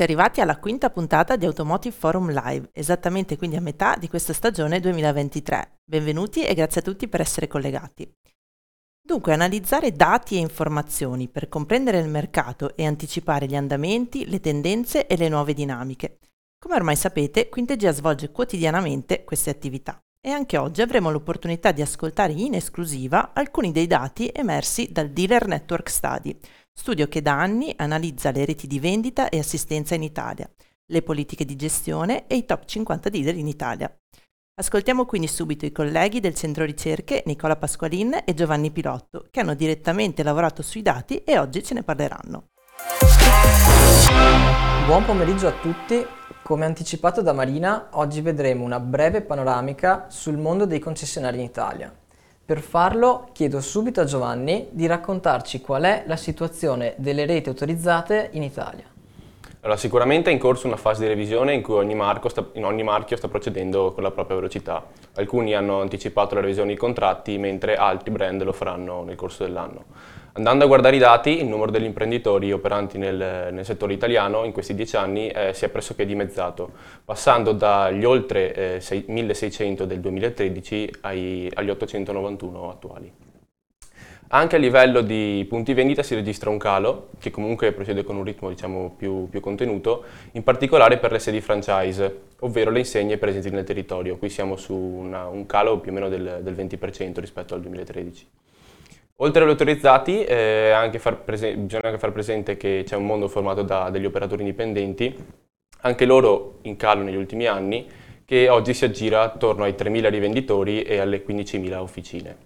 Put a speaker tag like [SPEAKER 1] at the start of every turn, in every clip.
[SPEAKER 1] Eccoci arrivati alla quinta puntata di Automotive Forum Live, esattamente quindi a metà di questa stagione 2023. Benvenuti e grazie a tutti per essere collegati. Dunque, analizzare dati e informazioni per comprendere il mercato e anticipare gli andamenti, le tendenze e le nuove dinamiche. Come ormai sapete, Quintegia svolge quotidianamente queste attività e anche oggi avremo l'opportunità di ascoltare in esclusiva alcuni dei dati emersi dal Dealer Network Study, studio che da anni analizza le reti di vendita e assistenza in Italia, le politiche di gestione e i top 50 dealer in Italia. Ascoltiamo quindi subito i colleghi del centro ricerche Nicola Pasqualin e Giovanni Pilotto, che hanno direttamente lavorato sui dati e oggi ce ne parleranno.
[SPEAKER 2] Buon pomeriggio a tutti. Come anticipato da Marina, oggi vedremo una breve panoramica sul mondo dei concessionari in Italia. Per farlo chiedo subito a Giovanni di raccontarci qual è la situazione delle reti autorizzate in Italia.
[SPEAKER 3] Allora, sicuramente è in corso una fase di revisione in cui ogni, sta, in ogni marchio sta procedendo con la propria velocità. Alcuni hanno anticipato la revisione dei contratti, mentre altri brand lo faranno nel corso dell'anno. Andando a guardare i dati, il numero degli imprenditori operanti nel, nel settore italiano in questi dieci anni eh, si è pressoché dimezzato, passando dagli oltre eh, 6, 1600 del 2013 ai, agli 891 attuali. Anche a livello di punti vendita si registra un calo, che comunque procede con un ritmo diciamo, più, più, contenuto, in particolare per le sedi franchise, ovvero le insegne presenti nel territorio. Qui siamo su una, un calo più o meno del, del 20% rispetto al 2013. Oltre agli autorizzati, eh, anche bisogna anche far presente che c'è un mondo formato da degli operatori indipendenti, anche loro in calo negli ultimi anni, che oggi si aggira attorno ai 3.000 rivenditori e alle 15.000 officine.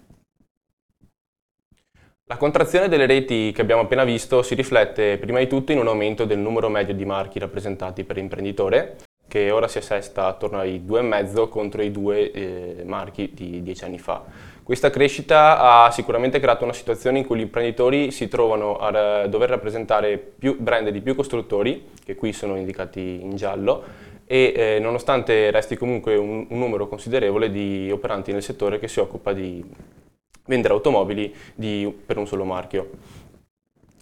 [SPEAKER 3] La contrazione delle reti che abbiamo appena visto si riflette prima di tutto in un aumento del numero medio di marchi rappresentati per imprenditore, che ora si assesta attorno ai 2,5 contro i due eh, marchi di 10 anni fa. Questa crescita ha sicuramente creato una situazione in cui gli imprenditori si trovano a dover rappresentare più brand di più costruttori, che qui sono indicati in giallo, e eh, nonostante resti comunque un, un, numero considerevole di operanti nel settore che si occupa di vendere automobili di, per un solo marchio,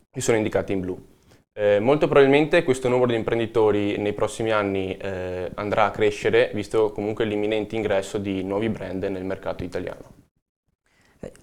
[SPEAKER 3] che sono indicati in blu. Eh, molto probabilmente questo numero di imprenditori nei prossimi anni eh, andrà a crescere, visto comunque l'imminente ingresso di nuovi brand nel mercato italiano.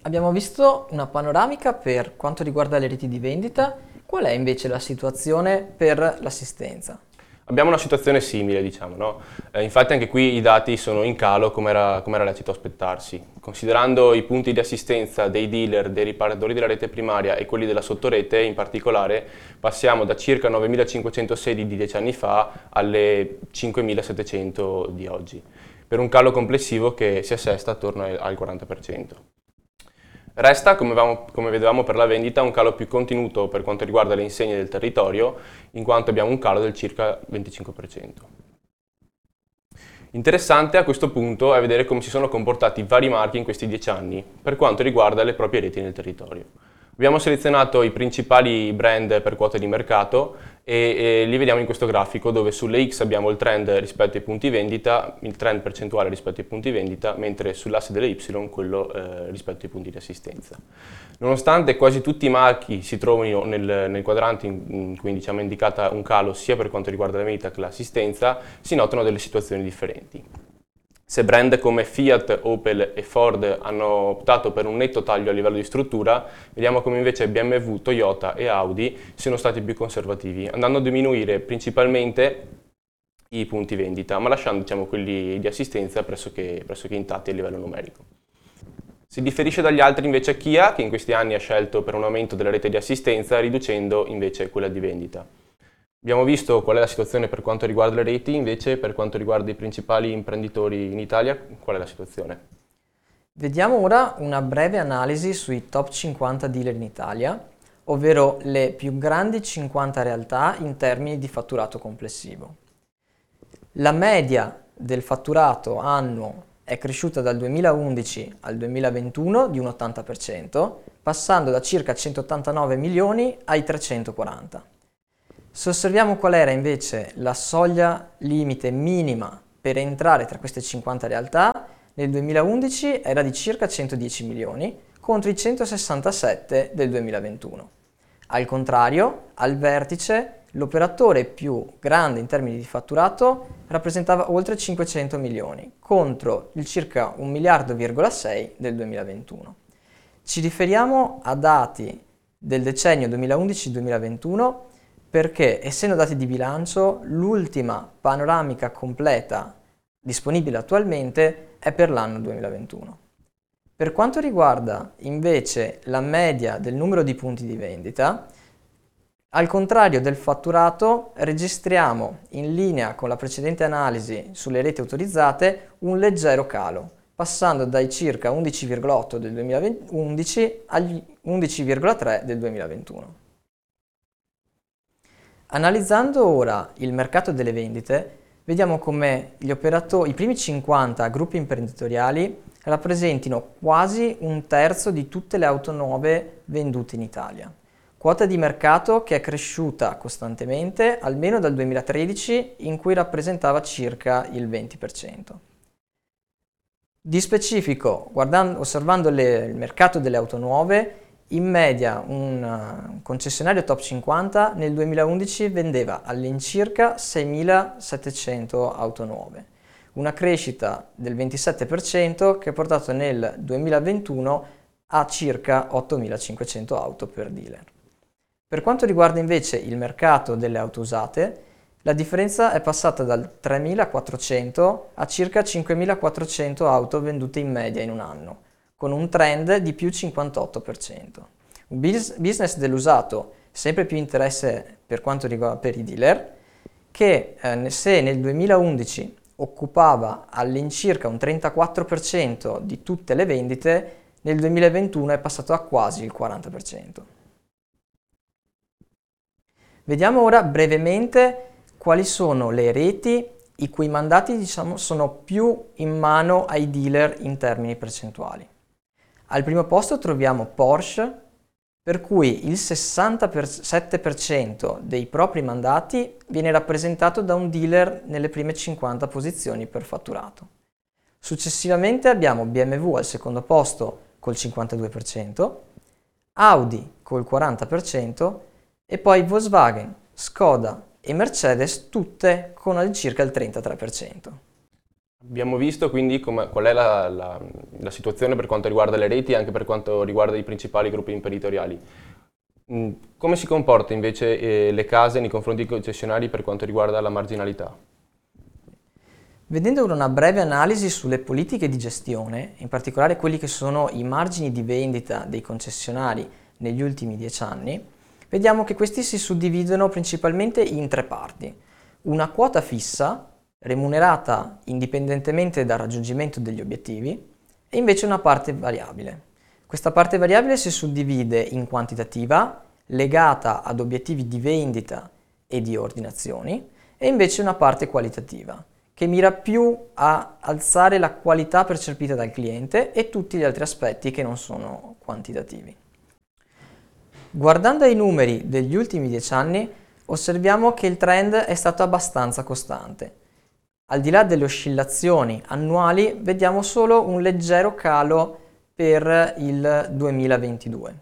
[SPEAKER 2] Abbiamo visto una panoramica per quanto riguarda le reti di vendita, qual è invece la situazione per l'assistenza?
[SPEAKER 3] Abbiamo una situazione simile, diciamo, no? eh, infatti anche qui i dati sono in calo come era, come era lecito aspettarsi. Considerando i punti di assistenza dei dealer, dei riparatori della rete primaria e quelli della sottorete in particolare, passiamo da circa 9.500 sedi di dieci anni fa alle 5.700 di oggi, per un calo complessivo che si assesta attorno al 40%. Resta, come, avevamo, come, vedevamo per la vendita, un calo più contenuto per quanto riguarda le insegne del territorio, in quanto abbiamo un calo del circa 25%. Interessante a questo punto è vedere come si sono comportati vari marchi in questi dieci anni per quanto riguarda le proprie reti nel territorio. Abbiamo selezionato i principali brand per quote di mercato e, e, li vediamo in questo grafico dove sulle X abbiamo il trend rispetto ai punti vendita, il trend percentuale rispetto ai punti vendita, mentre sull'asse delle Y quello eh, rispetto ai punti di assistenza. Nonostante quasi tutti i marchi si trovino nel, nel quadrante in, cui diciamo, è indicata un calo sia per quanto riguarda la vendita che l'assistenza, si notano delle situazioni differenti. Se brand come Fiat, Opel e Ford hanno optato per un netto taglio a livello di struttura, vediamo come invece BMW, Toyota e Audi siano stati più conservativi, andando a diminuire principalmente i punti vendita, ma lasciando diciamo, quelli di assistenza pressoché, pressoché intatti a livello numerico. Si differisce dagli altri invece Kia, che in questi anni ha scelto per un aumento della rete di assistenza, riducendo invece quella di vendita. Abbiamo visto qual è la situazione per quanto riguarda le reti, invece per quanto riguarda i principali imprenditori in Italia, qual è la situazione?
[SPEAKER 2] Vediamo ora una breve analisi sui top 50 dealer in Italia, ovvero le più grandi 50 realtà in termini di fatturato complessivo. La media del fatturato annuo è cresciuta dal 2011 al 2021 di un 80%, passando da circa 189 milioni ai 340. Se osserviamo qual era invece la soglia limite minima per entrare tra queste 50 realtà, nel 2011 era di circa 110 milioni contro i 167 del 2021. Al contrario, al vertice l'operatore più grande in termini di fatturato rappresentava oltre 500 milioni contro il circa 1 miliardo,6 del 2021. Ci riferiamo a dati del decennio 2011-2021 perché essendo dati di bilancio l'ultima panoramica completa disponibile attualmente è per l'anno 2021. Per quanto riguarda invece la media del numero di punti di vendita, al contrario del fatturato, registriamo in linea con la precedente analisi sulle reti autorizzate un leggero calo, passando dai circa 11,8 del 2011 agli 11,3 del 2021. Analizzando ora il mercato delle vendite, vediamo come i primi 50 gruppi imprenditoriali rappresentino quasi un terzo di tutte le auto nuove vendute in Italia. Quota di mercato che è cresciuta costantemente almeno dal 2013 in cui rappresentava circa il 20%. Di specifico, osservando le, il mercato delle auto nuove, in media un, un concessionario top 50 nel 2011 vendeva all'incirca 6.700 auto nuove, una crescita del 27% che ha portato nel 2021 a circa 8.500 auto per dealer. Per quanto riguarda invece il mercato delle auto usate, la differenza è passata dal 3.400 a circa 5.400 auto vendute in media in un anno, con un trend di più 58%. Un business dell'usato sempre più interesse per quanto riguarda per i dealer, che eh, se nel 2011 occupava all'incirca un 34% di tutte le vendite, nel 2021 è passato a quasi il 40%. Vediamo ora brevemente quali sono le reti i cui mandati diciamo, sono più in mano ai dealer in termini percentuali. Al primo posto troviamo Porsche, per cui il 67% dei propri mandati viene rappresentato da un dealer nelle prime 50 posizioni per fatturato. Successivamente abbiamo BMW al secondo posto col 52%, Audi col 40%, e poi Volkswagen, Skoda e Mercedes tutte con all'incirca il 33%.
[SPEAKER 3] Abbiamo visto quindi qual è la, la, la, situazione per quanto riguarda le reti e anche per quanto riguarda i principali gruppi imprenditoriali. Mm, come si comporta invece eh, le case nei confronti dei concessionari per quanto riguarda la marginalità?
[SPEAKER 2] Vedendo ora una breve analisi sulle politiche di gestione, in particolare quelli che sono i margini di vendita dei concessionari negli ultimi dieci anni, vediamo che questi si suddividono principalmente in tre parti. Una quota fissa, remunerata indipendentemente dal raggiungimento degli obiettivi, e invece una parte variabile. Questa parte variabile si suddivide in quantitativa, legata ad obiettivi di vendita e di ordinazioni, e invece una parte qualitativa, che mira più a alzare la qualità percepita dal cliente e tutti gli altri aspetti che non sono quantitativi. Guardando ai numeri degli ultimi dieci anni, osserviamo che il trend è stato abbastanza costante. Al di là delle oscillazioni annuali, vediamo solo un leggero calo per il 2022.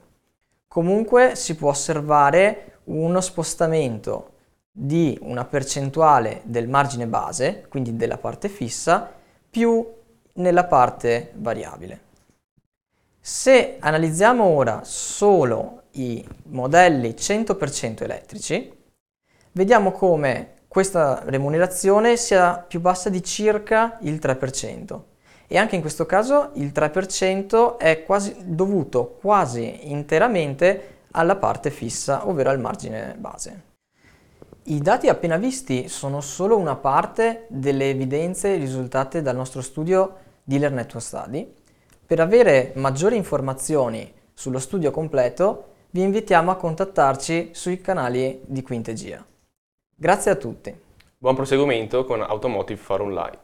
[SPEAKER 2] Comunque si può osservare uno spostamento di una percentuale del margine base, quindi della parte fissa, più nella parte variabile. Se analizziamo ora solo i modelli 100% elettrici, vediamo come questa remunerazione sia più bassa di circa il 3%. E anche in questo caso il 3% è quasi, dovuto quasi interamente alla parte fissa, ovvero al margine base. I dati appena visti sono solo una parte delle evidenze risultate dal nostro studio Dealer Network Study. Per avere maggiori informazioni sullo studio completo vi invitiamo a contattarci sui canali di Quintegia. Grazie a tutti.
[SPEAKER 3] Buon proseguimento con Automotive Forum Live.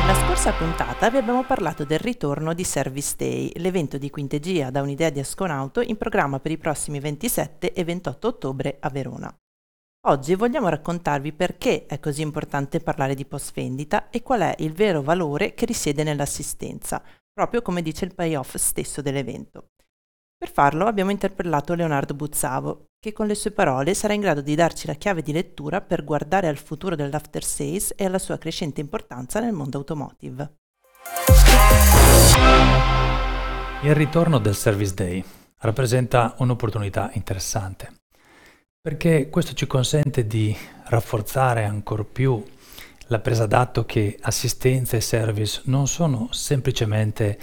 [SPEAKER 1] Nella scorsa puntata vi abbiamo parlato del ritorno di Service Day, l'evento di Quintegia da un'idea di Asconauto in programma per i prossimi 27 e 28 ottobre a Verona. Oggi vogliamo raccontarvi perché è così importante parlare di post vendita e qual è il vero valore che risiede nell'assistenza, proprio come dice il payoff stesso dell'evento. Per farlo abbiamo interpellato Leonardo Buzzavo, che con le sue parole sarà in grado di darci la chiave di lettura per guardare al futuro dell'after sales e alla sua crescente importanza nel mondo automotive.
[SPEAKER 4] Il ritorno del Service Day rappresenta un'opportunità interessante perché questo ci consente di rafforzare ancora più la presa d'atto che assistenza e service non sono semplicemente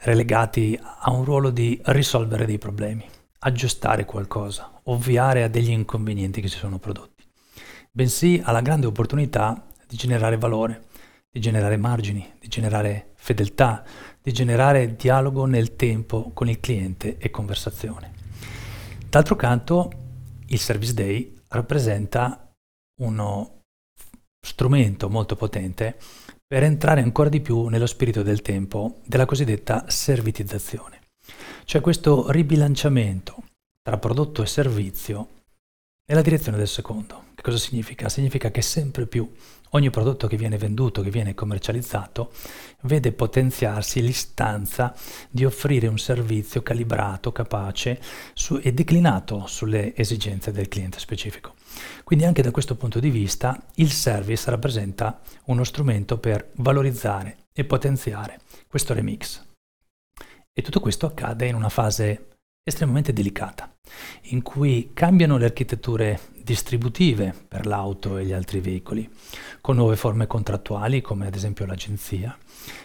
[SPEAKER 4] relegati a un ruolo di risolvere dei problemi, aggiustare qualcosa, ovviare a degli inconvenienti che si sono prodotti, bensì alla grande opportunità di generare valore, di generare margini, di generare fedeltà, di generare dialogo nel tempo con il cliente e conversazione. D'altro canto, il Service Day rappresenta uno strumento molto potente per entrare ancora di più nello spirito del tempo della cosiddetta servitizzazione, cioè questo ribilanciamento tra prodotto e servizio nella direzione del secondo. Che cosa significa? Significa che sempre più ogni prodotto che viene venduto, che viene commercializzato, vede potenziarsi l'istanza di offrire un servizio calibrato, capace su, e declinato sulle esigenze del cliente specifico. Quindi anche da questo punto di vista il service rappresenta uno strumento per valorizzare e potenziare questo remix. E tutto questo accade in una fase estremamente delicata, in cui cambiano le architetture distributive per l'auto e gli altri veicoli, con nuove forme contrattuali come ad esempio l'agenzia,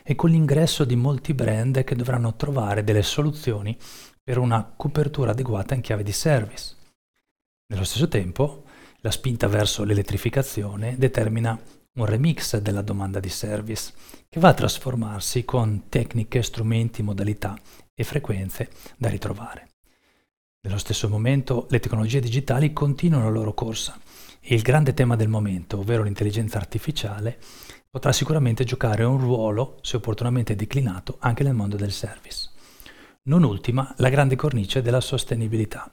[SPEAKER 4] e con l'ingresso di molti brand che dovranno trovare delle soluzioni per una copertura adeguata in chiave di service. Nello stesso tempo, la spinta verso l'elettrificazione determina un remix della domanda di service che va a trasformarsi con tecniche, strumenti, modalità e frequenze da ritrovare. Nello stesso momento le tecnologie digitali continuano la loro corsa e il grande tema del momento, ovvero l'intelligenza artificiale, potrà sicuramente giocare un ruolo, se opportunamente declinato, anche nel mondo del service. Non ultima la grande cornice della sostenibilità.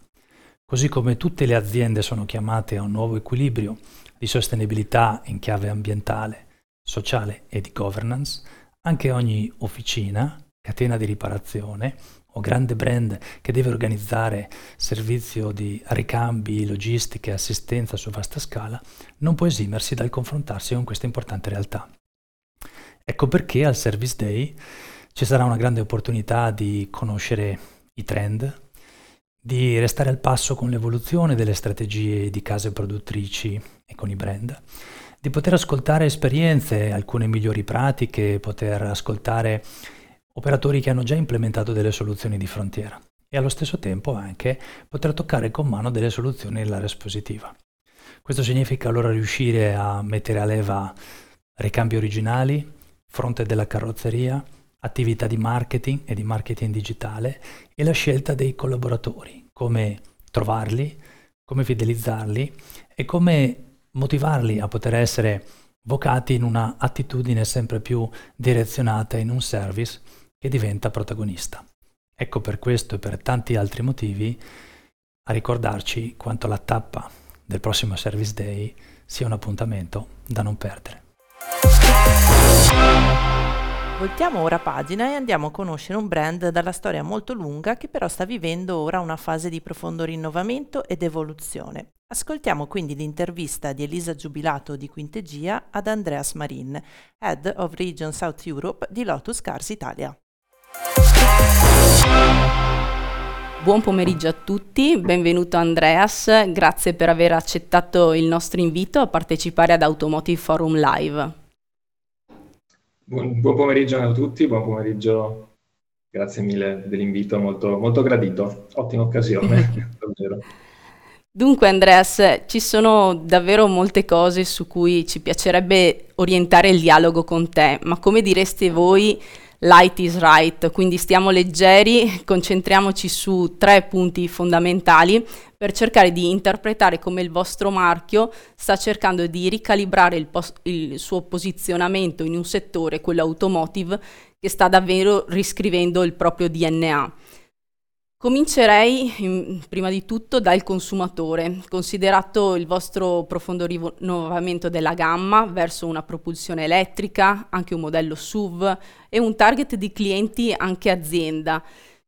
[SPEAKER 4] Così come tutte le aziende sono chiamate a un nuovo equilibrio di sostenibilità in chiave ambientale, sociale e di governance, anche ogni officina, catena di riparazione o grande brand che deve organizzare servizio di ricambi, logistiche e assistenza su vasta scala, non può esimersi dal confrontarsi con questa importante realtà. Ecco perché al Service Day ci sarà una grande opportunità di conoscere i trend, di restare al passo con l'evoluzione delle strategie di case produttrici e con i brand, di poter ascoltare esperienze, alcune migliori pratiche, poter ascoltare operatori che hanno già implementato delle soluzioni di frontiera e allo stesso tempo anche poter toccare con mano delle soluzioni nell'area espositiva. Questo significa allora riuscire a mettere a leva ricambi originali, fronte della carrozzeria, attività di marketing e di marketing digitale e la scelta dei collaboratori, come trovarli, come fidelizzarli e come motivarli a poter essere vocati in una attitudine sempre più direzionata in un service che diventa protagonista. Ecco per questo e per tanti altri motivi a ricordarci quanto la tappa del prossimo Service Day sia un appuntamento da non perdere.
[SPEAKER 1] Voltiamo ora pagina e andiamo a conoscere un brand dalla storia molto lunga che però sta vivendo ora una fase di profondo rinnovamento ed evoluzione. Ascoltiamo quindi l'intervista di Elisa Giubilato di Quintegia ad Andreas Marin, Head of Region South Europe di Lotus Cars Italia.
[SPEAKER 5] Buon pomeriggio a tutti, benvenuto Andreas, grazie per aver accettato il nostro invito a partecipare ad Automotive Forum Live.
[SPEAKER 6] Buon, buon pomeriggio a tutti, buon pomeriggio, grazie mille dell'invito, molto, molto gradito, ottima occasione, davvero.
[SPEAKER 5] Dunque Andreas, ci sono davvero molte cose su cui ci piacerebbe orientare il dialogo con te, ma come direste voi, light is right, quindi stiamo leggeri, concentriamoci su tre punti fondamentali per cercare di interpretare come il vostro marchio sta cercando di ricalibrare il, pos- il suo posizionamento in un settore, quello automotive, che sta davvero riscrivendo il proprio DNA. Comincerei in, prima di tutto dal consumatore, considerato il vostro profondo rinnovamento della gamma verso una propulsione elettrica, anche un modello SUV e un target di clienti anche azienda.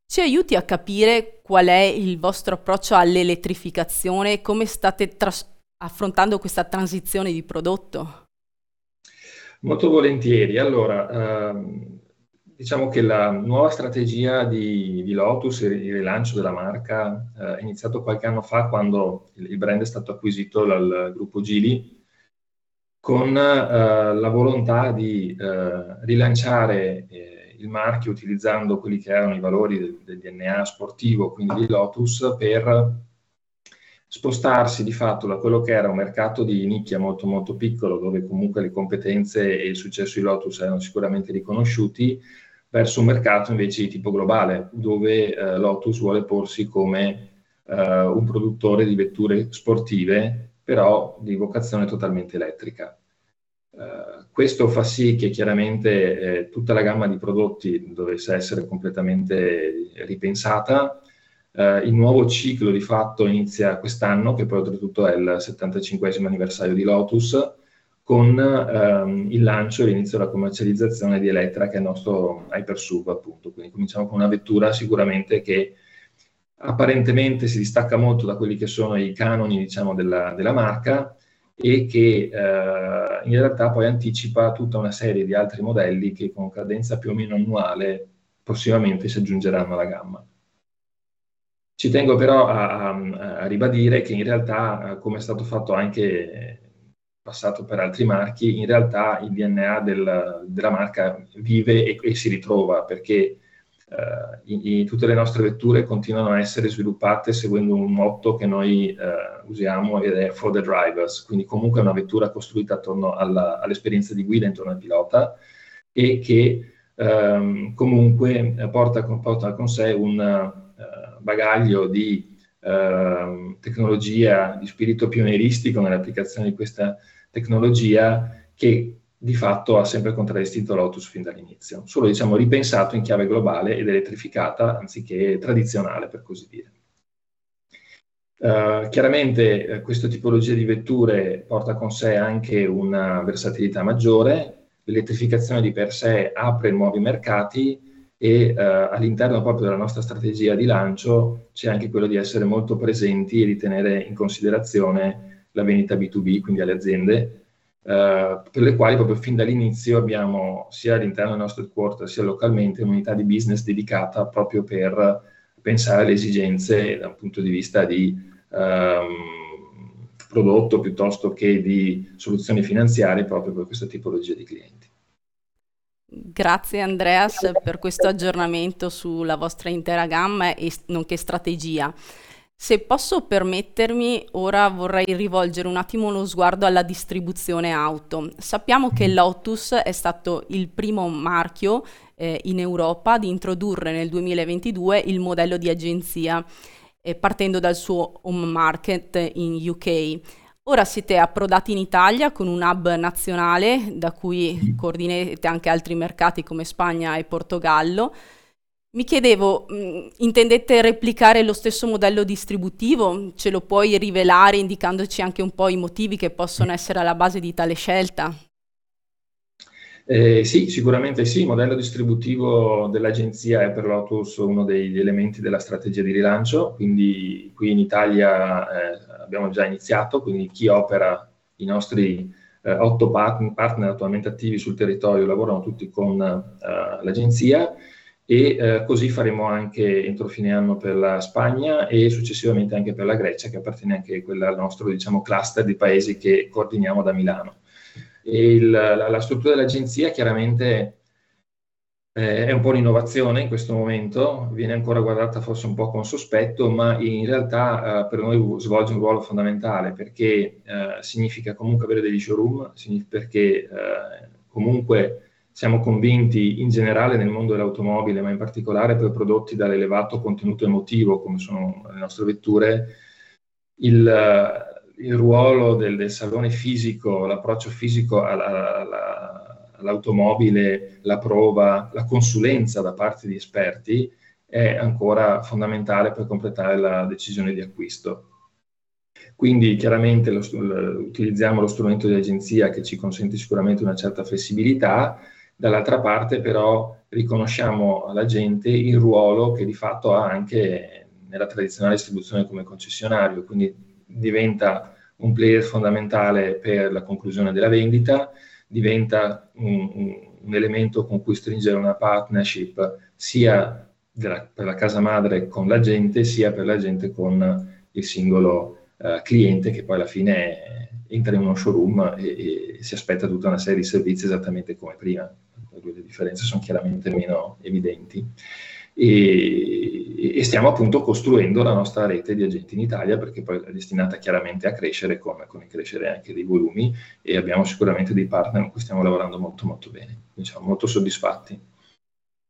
[SPEAKER 5] Ci aiuti a capire qual è il vostro approccio all'elettrificazione e come state tras- affrontando questa transizione di prodotto?
[SPEAKER 6] Molto volentieri. Allora, ehm, diciamo che la nuova strategia di, di Lotus, il rilancio della marca, eh, è iniziato qualche anno fa quando il, il brand è stato acquisito dal gruppo Gili con eh, la volontà di eh, rilanciare eh, il marchio utilizzando quelli che erano i valori del, del, DNA sportivo, quindi di Lotus, per spostarsi di fatto da quello che era un mercato di nicchia molto molto piccolo, dove comunque le competenze e il successo di Lotus erano sicuramente riconosciuti, verso un mercato invece di tipo globale, dove eh, Lotus vuole porsi come eh, un produttore di vetture sportive però di vocazione totalmente elettrica. Uh, questo fa sì che chiaramente eh, tutta la gamma di prodotti dovesse essere completamente ripensata. Uh, il nuovo ciclo di fatto inizia quest'anno, che poi oltretutto è il 75 anniversario di Lotus, con um, il lancio e l'inizio della commercializzazione di Elettra, che è il nostro Hypersub, appunto. Quindi cominciamo con una vettura sicuramente che apparentemente si distacca molto da quelli che sono i canoni diciamo, della, della marca e che eh, in realtà poi anticipa tutta una serie di altri modelli che con cadenza più o meno annuale prossimamente si aggiungeranno alla gamma. Ci tengo però a, a, a ribadire che in realtà, come è stato fatto anche passato per altri marchi, in realtà il DNA del, della marca vive e, e si ritrova perché Uh, i, i, tutte le nostre vetture continuano a essere sviluppate seguendo un motto che noi uh, usiamo ed è for the drivers, quindi comunque è una vettura costruita attorno alla, all'esperienza di guida intorno al pilota e che um, comunque porta con, porta con, sé un uh, bagaglio di ehm, tecnologia, di spirito pionieristico nell'applicazione di questa tecnologia che di fatto ha sempre contraddistinto Lotus fin dall'inizio, solo diciamo ripensato in chiave globale ed elettrificata anziché tradizionale per così dire. Uh, chiaramente uh, questa tipologia di vetture porta con sé anche una versatilità maggiore, l'elettrificazione di per sé apre nuovi mercati e uh, all'interno proprio della nostra strategia di lancio c'è anche quello di essere molto presenti e di tenere in considerazione la vendita B2B, quindi alle aziende, eh, per le quali proprio fin dall'inizio abbiamo sia all'interno del nostro headquarter sia localmente un'unità di business dedicata proprio per pensare alle esigenze da un punto di vista di ehm, prodotto piuttosto che di soluzioni finanziarie proprio per questa tipologia di clienti.
[SPEAKER 5] Grazie Andreas per questo aggiornamento sulla vostra intera gamma e nonché strategia. Se posso permettermi, ora vorrei rivolgere un attimo lo sguardo alla distribuzione auto. Sappiamo che mm-hmm. Lotus è stato il primo marchio eh, in Europa ad introdurre nel 2022 il modello di agenzia, eh, partendo dal suo home market in UK. Ora siete approdati in Italia con un hub nazionale da cui mm-hmm. coordinate anche altri mercati come Spagna e Portogallo. Mi chiedevo, mm, intendete replicare lo stesso modello distributivo? Ce lo puoi rivelare indicandoci anche un po' i motivi che possono essere alla base di tale scelta?
[SPEAKER 6] Eh, sì, sicuramente sì. Il modello distributivo dell'agenzia è per Lotus uno degli elementi della strategia di rilancio, quindi qui in Italia eh, abbiamo già iniziato, quindi chi opera i nostri eh, otto partner, partner, attualmente attivi sul territorio lavorano tutti con eh, l'agenzia e eh, così faremo anche entro fine anno per la Spagna e successivamente anche per la Grecia, che appartiene anche al nostro diciamo, cluster di paesi che coordiniamo da Milano. Il, la, la, struttura dell'agenzia chiaramente eh, è un po' un'innovazione in questo momento, viene ancora guardata forse un po' con sospetto, ma in realtà eh, per noi svolge un ruolo fondamentale perché eh, significa comunque avere degli showroom, perché eh, comunque siamo convinti in generale nel mondo dell'automobile, ma in particolare per prodotti dall'elevato contenuto emotivo, come sono le nostre vetture, il, il ruolo del, del, salone fisico, l'approccio fisico alla, alla, all'automobile, la prova, la consulenza da parte di esperti è ancora fondamentale per completare la decisione di acquisto. Quindi chiaramente lo, utilizziamo lo strumento di agenzia che ci consente sicuramente una certa flessibilità, dall'altra parte però riconosciamo alla gente il ruolo che di fatto ha anche nella tradizionale distribuzione come concessionario, quindi diventa un player fondamentale per la conclusione della vendita, diventa un, un, un elemento con cui stringere una partnership sia della, per la casa madre con la gente, sia per la gente con il singolo uh, cliente che poi alla fine entra in uno showroom e, e, si aspetta tutta una serie di servizi esattamente come prima. Le differenze sono chiaramente meno evidenti e, e, stiamo appunto costruendo la nostra rete di agenti in Italia perché poi è destinata chiaramente a crescere con, con il crescere anche dei volumi e abbiamo sicuramente dei partner con cui stiamo lavorando molto molto bene, quindi siamo molto soddisfatti.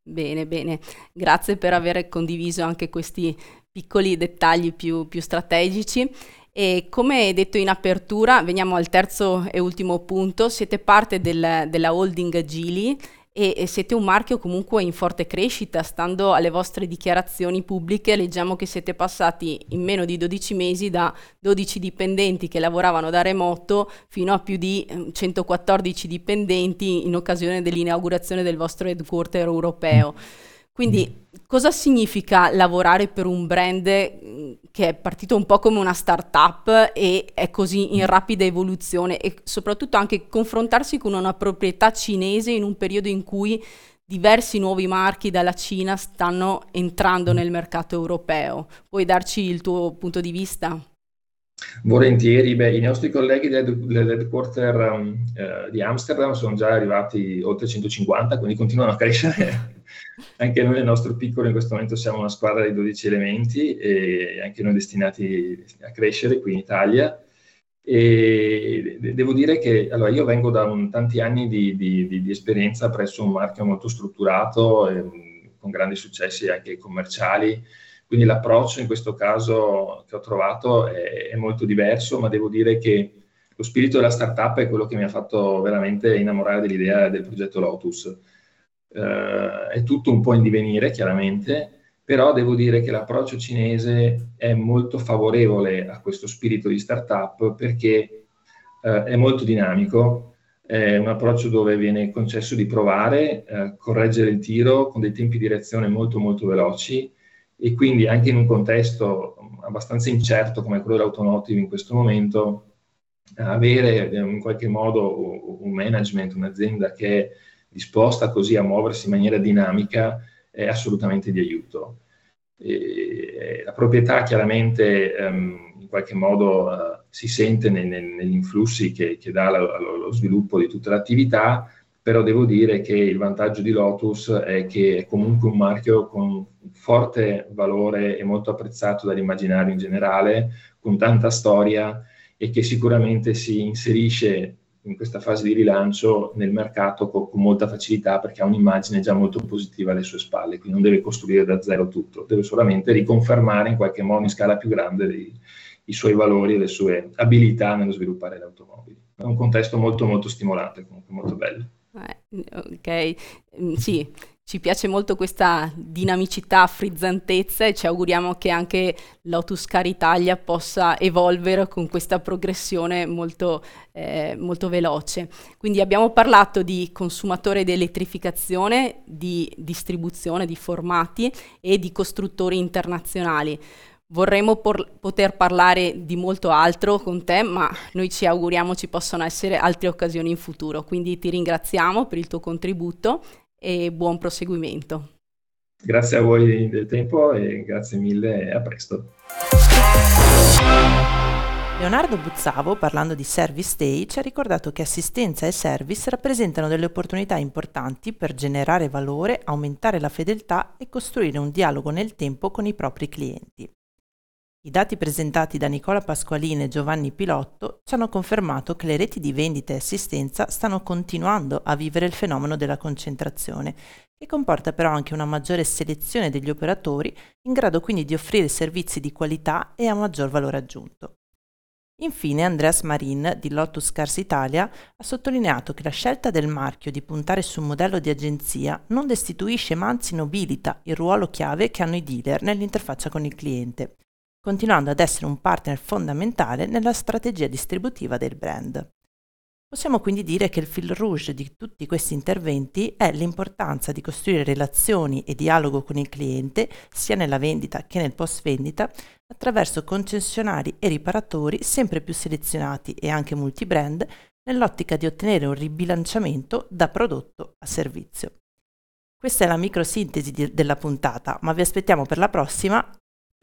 [SPEAKER 5] Bene, bene, grazie per aver condiviso anche questi piccoli dettagli più, più strategici. E come detto in apertura, veniamo al terzo e ultimo punto. Siete parte del, della holding Gili e, e, siete un marchio comunque in forte crescita, stando alle vostre dichiarazioni pubbliche leggiamo che siete passati in meno di 12 mesi da 12 dipendenti che lavoravano da remoto fino a più di 114 ehm, dipendenti in occasione dell'inaugurazione del vostro headquarter europeo. Quindi cosa significa lavorare per un brand mm, che è partito un po' come una startup e è così in rapida evoluzione e soprattutto anche confrontarsi con una proprietà cinese in un periodo in cui diversi nuovi marchi dalla Cina stanno entrando nel mercato europeo. Puoi darci il tuo punto di vista?
[SPEAKER 6] Volentieri, beh, i nostri colleghi dell'headquarter um, eh, di Amsterdam sono già arrivati oltre 150, quindi continuano a crescere. anche noi nel nostro piccolo in questo momento siamo una squadra di 12 elementi e anche noi destinati a crescere qui in Italia. E devo dire che allora, io vengo da un, tanti anni di, di, di, di, esperienza presso un marchio molto strutturato, e, con grandi successi anche commerciali quindi l'approccio in questo caso che ho trovato è, è molto diverso, ma devo dire che lo spirito della startup è quello che mi ha fatto veramente innamorare dell'idea del progetto Lotus. Uh, è tutto un po' in divenire, chiaramente, però devo dire che l'approccio cinese è molto favorevole a questo spirito di startup perché uh, è molto dinamico, è un approccio dove viene concesso di provare, uh, correggere il tiro con dei tempi di reazione molto molto veloci e quindi anche in un contesto abbastanza incerto come quello dell'automotive in questo momento, avere eh, in qualche modo un management, un'azienda che è disposta così a muoversi in maniera dinamica è assolutamente di aiuto. E la proprietà chiaramente um, in qualche modo uh, si sente nel, nel, negli influssi che, che dà lo, lo, sviluppo di tutta l'attività, però devo dire che il vantaggio di Lotus è che è comunque un marchio con forte valore e molto apprezzato dall'immaginario in generale, con tanta storia e che sicuramente si inserisce in questa fase di rilancio nel mercato con, con, molta facilità perché ha un'immagine già molto positiva alle sue spalle, quindi non deve costruire da zero tutto, deve solamente riconfermare in qualche modo in scala più grande i, i suoi valori e le sue abilità nello sviluppare le automobili. È un contesto molto molto stimolante, comunque molto bello.
[SPEAKER 5] Eh, ok, mm, sì, ci piace molto questa dinamicità, frizzantezza e ci auguriamo che anche Lotus Car Italia possa evolvere con questa progressione molto, eh, molto veloce. Quindi abbiamo parlato di consumatore di elettrificazione, di distribuzione di formati e di costruttori internazionali. Vorremmo por- poter parlare di molto altro con te, ma noi ci auguriamo ci possano essere altre occasioni in futuro. Quindi ti ringraziamo per il tuo contributo e buon proseguimento.
[SPEAKER 6] Grazie a voi del tempo e grazie mille e a presto.
[SPEAKER 1] Leonardo Buzzavo, parlando di Service Day, ci ha ricordato che assistenza e service rappresentano delle opportunità importanti per generare valore, aumentare la fedeltà e costruire un dialogo nel tempo con i propri clienti. I dati presentati da Nicola Pasqualini e Giovanni Pilotto ci hanno confermato che le reti di vendita e assistenza stanno continuando a vivere il fenomeno della concentrazione, che comporta però anche una maggiore selezione degli operatori, in grado quindi di offrire servizi di qualità e a maggior valore aggiunto. Infine Andreas Marin di Lotus Cars Italia ha sottolineato che la scelta del marchio di puntare su un modello di agenzia non destituisce ma anzi nobilita il ruolo chiave che hanno i dealer nell'interfaccia con il cliente continuando ad essere un partner fondamentale nella strategia distributiva del brand. Possiamo quindi dire che il fil rouge di tutti questi interventi è l'importanza di costruire relazioni e dialogo con il cliente, sia nella vendita che nel post vendita, attraverso concessionari e riparatori sempre più selezionati e anche multibrand, nell'ottica di ottenere un ribilanciamento da prodotto a servizio. Questa è la microsintesi di, della puntata, ma vi aspettiamo per la prossima,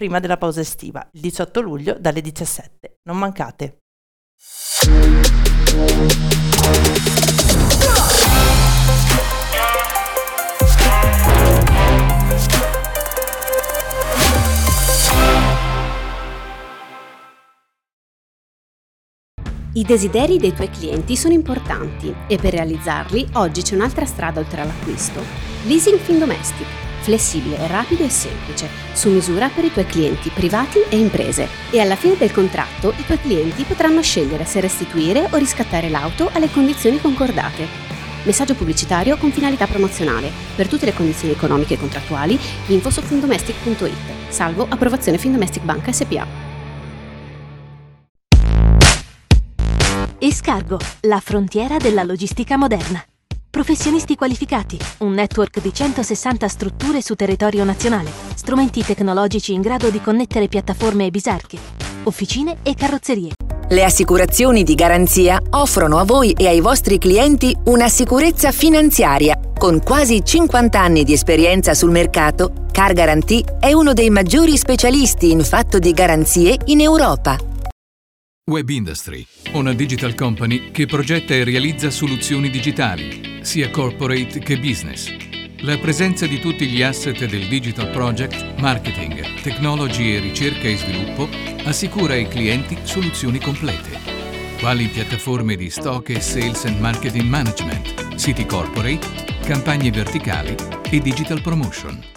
[SPEAKER 1] prima della pausa estiva, il 18 luglio dalle 17. Non mancate!
[SPEAKER 7] I desideri dei tuoi clienti sono importanti e per realizzarli oggi c'è un'altra strada oltre all'acquisto. Leasing Findomestic, flessibile, rapido e semplice, su misura per i tuoi clienti privati e imprese. E alla fine del contratto i tuoi clienti potranno scegliere se restituire o riscattare l'auto alle condizioni concordate. Messaggio pubblicitario con finalità promozionale. Per tutte le condizioni economiche e contrattuali, info su findomestic.it. Salvo approvazione Findomestic Banca SPA.
[SPEAKER 8] Escargo, la frontiera della logistica moderna. Professionisti qualificati, un network di 160 strutture su territorio nazionale, strumenti tecnologici in grado di connettere piattaforme e bisarche, officine e carrozzerie.
[SPEAKER 9] Le assicurazioni di garanzia offrono a voi e ai vostri clienti una sicurezza finanziaria. Con quasi 50 anni di esperienza sul mercato, Car Guarantee è uno dei maggiori specialisti in fatto di garanzie in Europa.
[SPEAKER 10] Web Industry, una digital company che progetta e realizza soluzioni digitali, sia corporate che business. La presenza di tutti gli asset del digital project, marketing, technology e ricerca e sviluppo assicura ai clienti soluzioni complete, quali piattaforme di stock e sales and marketing management, siti corporate, campagne verticali e digital promotion.